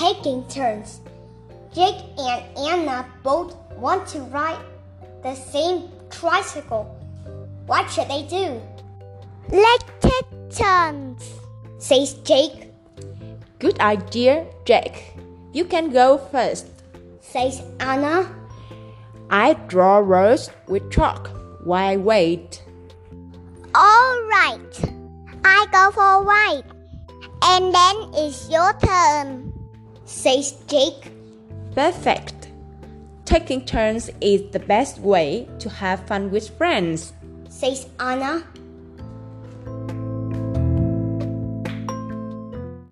taking turns. Jake and Anna both want to ride the same tricycle. What should they do? Let's take turns, says Jake, Good idea, Jake. You can go first. says Anna. I draw rows with chalk Why wait. All right. I go for white. And then it's your turn. Says Jake. Perfect. Taking turns is the best way to have fun with friends. says Anna.